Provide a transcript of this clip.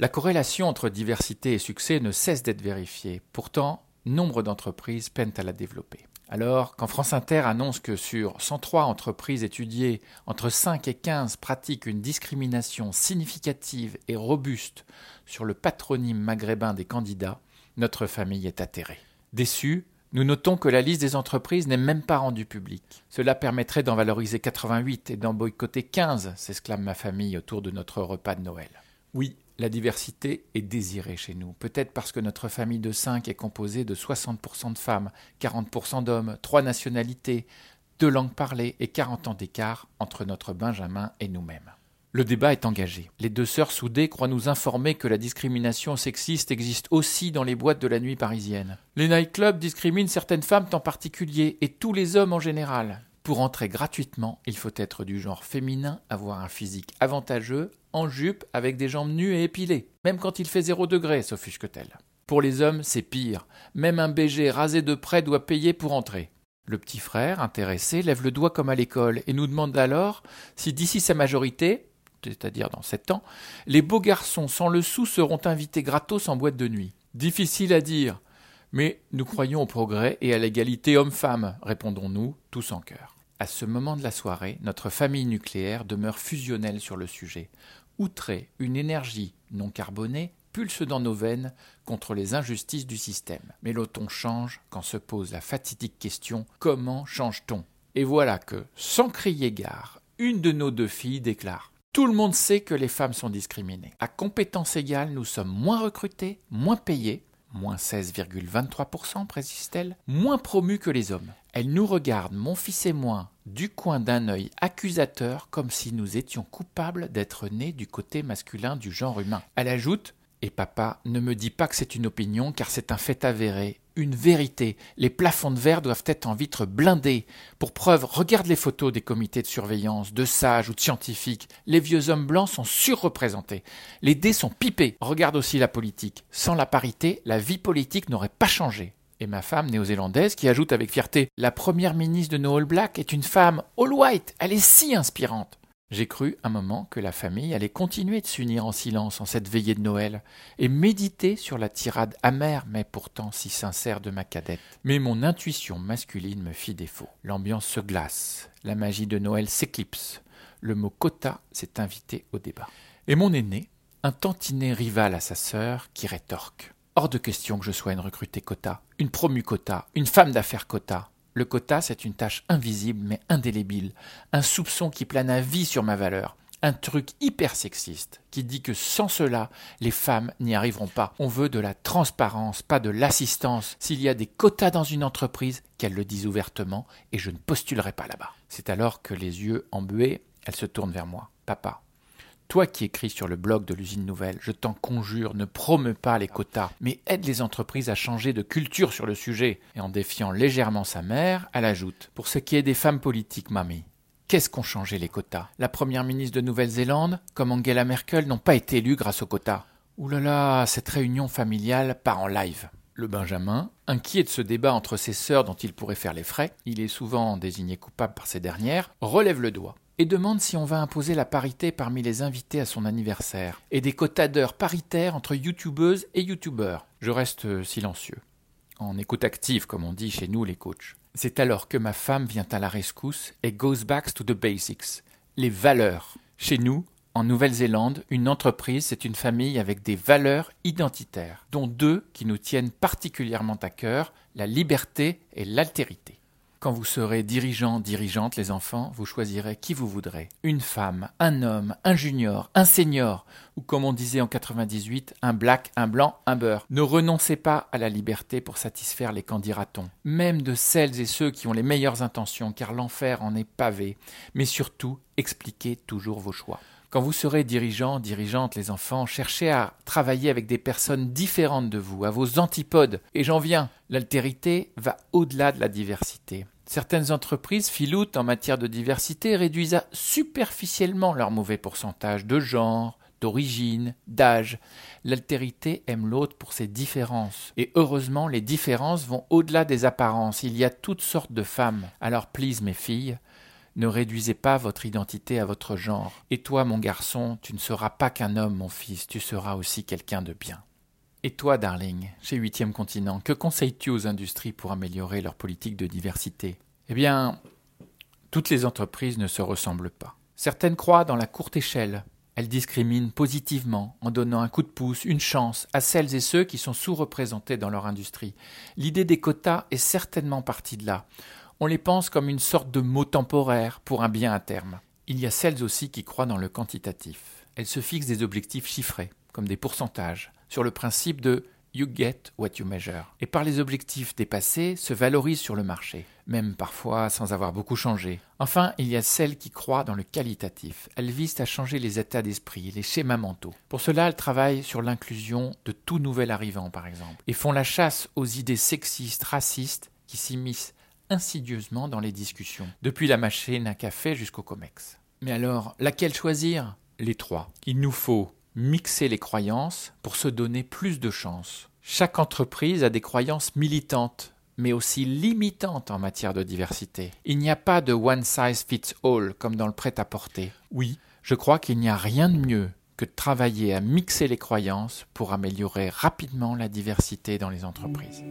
La corrélation entre diversité et succès ne cesse d'être vérifiée. Pourtant, nombre d'entreprises peinent à la développer. Alors, quand France Inter annonce que sur 103 entreprises étudiées, entre 5 et 15 pratiquent une discrimination significative et robuste sur le patronyme maghrébin des candidats, notre famille est atterrée. Déçue, nous notons que la liste des entreprises n'est même pas rendue publique. Cela permettrait d'en valoriser 88 et d'en boycotter 15, s'exclame ma famille autour de notre repas de Noël. Oui, la diversité est désirée chez nous, peut-être parce que notre famille de 5 est composée de 60% de femmes, 40% d'hommes, trois nationalités, deux langues parlées et 40 ans d'écart entre notre Benjamin et nous-mêmes. Le débat est engagé. Les deux sœurs soudées croient nous informer que la discrimination sexiste existe aussi dans les boîtes de la nuit parisienne. Les nightclubs discriminent certaines femmes en particulier et tous les hommes en général. Pour entrer gratuitement, il faut être du genre féminin, avoir un physique avantageux, en jupe, avec des jambes nues et épilées, même quand il fait zéro degré, s'offusque-t-elle. Pour les hommes, c'est pire. Même un BG rasé de près doit payer pour entrer. Le petit frère, intéressé, lève le doigt comme à l'école et nous demande alors si d'ici sa majorité, c'est-à-dire dans sept ans, les beaux garçons sans le sou seront invités gratos en boîte de nuit. Difficile à dire, mais nous croyons au progrès et à l'égalité homme-femme, répondons-nous tous en chœur. À ce moment de la soirée, notre famille nucléaire demeure fusionnelle sur le sujet. Outré, une énergie non carbonée pulse dans nos veines contre les injustices du système. Mais l'auton change quand se pose la fatidique question comment change-t-on? Et voilà que, sans crier gare, une de nos deux filles déclare tout le monde sait que les femmes sont discriminées. À compétences égales, nous sommes moins recrutés, moins payés, moins 16,23%, précise-t-elle, moins promus que les hommes. Elle nous regarde, mon fils et moi, du coin d'un œil accusateur, comme si nous étions coupables d'être nés du côté masculin du genre humain. Elle ajoute et papa ne me dit pas que c'est une opinion, car c'est un fait avéré, une vérité. Les plafonds de verre doivent être en vitre blindée. Pour preuve, regarde les photos des comités de surveillance, de sages ou de scientifiques. Les vieux hommes blancs sont surreprésentés. Les dés sont pipés. Regarde aussi la politique. Sans la parité, la vie politique n'aurait pas changé. Et ma femme néo-zélandaise qui ajoute avec fierté La première ministre de nos All Blacks est une femme all white. Elle est si inspirante. J'ai cru un moment que la famille allait continuer de s'unir en silence en cette veillée de Noël et méditer sur la tirade amère mais pourtant si sincère de ma cadette. Mais mon intuition masculine me fit défaut. L'ambiance se glace, la magie de Noël s'éclipse. Le mot quota s'est invité au débat. Et mon aîné, un tantinet rival à sa sœur, qui rétorque. Hors de question que je sois une recrutée quota, une promue quota, une femme d'affaires quota. Le quota, c'est une tâche invisible mais indélébile, un soupçon qui plane à vie sur ma valeur, un truc hyper sexiste qui dit que sans cela, les femmes n'y arriveront pas. On veut de la transparence, pas de l'assistance. S'il y a des quotas dans une entreprise, qu'elle le dise ouvertement et je ne postulerai pas là-bas. C'est alors que les yeux embués, elle se tourne vers moi. Papa, toi qui écris sur le blog de l'usine nouvelle, je t'en conjure, ne promeux pas les quotas, mais aide les entreprises à changer de culture sur le sujet. Et en défiant légèrement sa mère, elle ajoute Pour ce qui est des femmes politiques, mamie, qu'est-ce qu'ont changé les quotas? La première ministre de Nouvelle-Zélande, comme Angela Merkel, n'ont pas été élues grâce aux quotas. Ouh là cette réunion familiale part en live. Le Benjamin, inquiet de ce débat entre ses sœurs dont il pourrait faire les frais, il est souvent désigné coupable par ces dernières, relève le doigt et demande si on va imposer la parité parmi les invités à son anniversaire, et des quotas d'heures paritaires entre youtubeuses et youtubeurs. Je reste silencieux, en écoute active comme on dit chez nous les coachs. C'est alors que ma femme vient à la rescousse et goes back to the basics, les valeurs. Chez nous, en Nouvelle-Zélande, une entreprise, c'est une famille avec des valeurs identitaires, dont deux qui nous tiennent particulièrement à cœur, la liberté et l'altérité. Quand vous serez dirigeant, dirigeante, les enfants, vous choisirez qui vous voudrez. Une femme, un homme, un junior, un senior, ou comme on disait en 98, un black, un blanc, un beurre. Ne renoncez pas à la liberté pour satisfaire les candidatons, même de celles et ceux qui ont les meilleures intentions, car l'enfer en est pavé. Mais surtout, expliquez toujours vos choix. Quand vous serez dirigeant, dirigeante, les enfants, cherchez à travailler avec des personnes différentes de vous, à vos antipodes. Et j'en viens, l'altérité va au-delà de la diversité. Certaines entreprises filoutent en matière de diversité réduisent superficiellement leur mauvais pourcentage de genre, d'origine, d'âge. L'altérité aime l'autre pour ses différences. Et heureusement, les différences vont au-delà des apparences. Il y a toutes sortes de femmes. Alors, please, mes filles, Ne réduisez pas votre identité à votre genre. Et toi, mon garçon, tu ne seras pas qu'un homme, mon fils, tu seras aussi quelqu'un de bien. Et toi, darling, chez Huitième Continent, que conseilles-tu aux industries pour améliorer leur politique de diversité? Eh bien, toutes les entreprises ne se ressemblent pas. Certaines croient dans la courte échelle. Elles discriminent positivement en donnant un coup de pouce, une chance à celles et ceux qui sont sous-représentés dans leur industrie. L'idée des quotas est certainement partie de là. On les pense comme une sorte de mot temporaire pour un bien à terme. Il y a celles aussi qui croient dans le quantitatif. Elles se fixent des objectifs chiffrés, comme des pourcentages, sur le principe de You get what you measure. Et par les objectifs dépassés, se valorisent sur le marché, même parfois sans avoir beaucoup changé. Enfin, il y a celles qui croient dans le qualitatif. Elles visent à changer les états d'esprit, les schémas mentaux. Pour cela, elles travaillent sur l'inclusion de tout nouvel arrivant, par exemple, et font la chasse aux idées sexistes, racistes, qui s'immiscent insidieusement dans les discussions, depuis la machine à café jusqu'au COMEX. Mais alors, laquelle choisir? Les trois. Il nous faut mixer les croyances pour se donner plus de chances. Chaque entreprise a des croyances militantes, mais aussi limitantes en matière de diversité. Il n'y a pas de one size fits all comme dans le prêt-à-porter. Oui, je crois qu'il n'y a rien de mieux que de travailler à mixer les croyances pour améliorer rapidement la diversité dans les entreprises.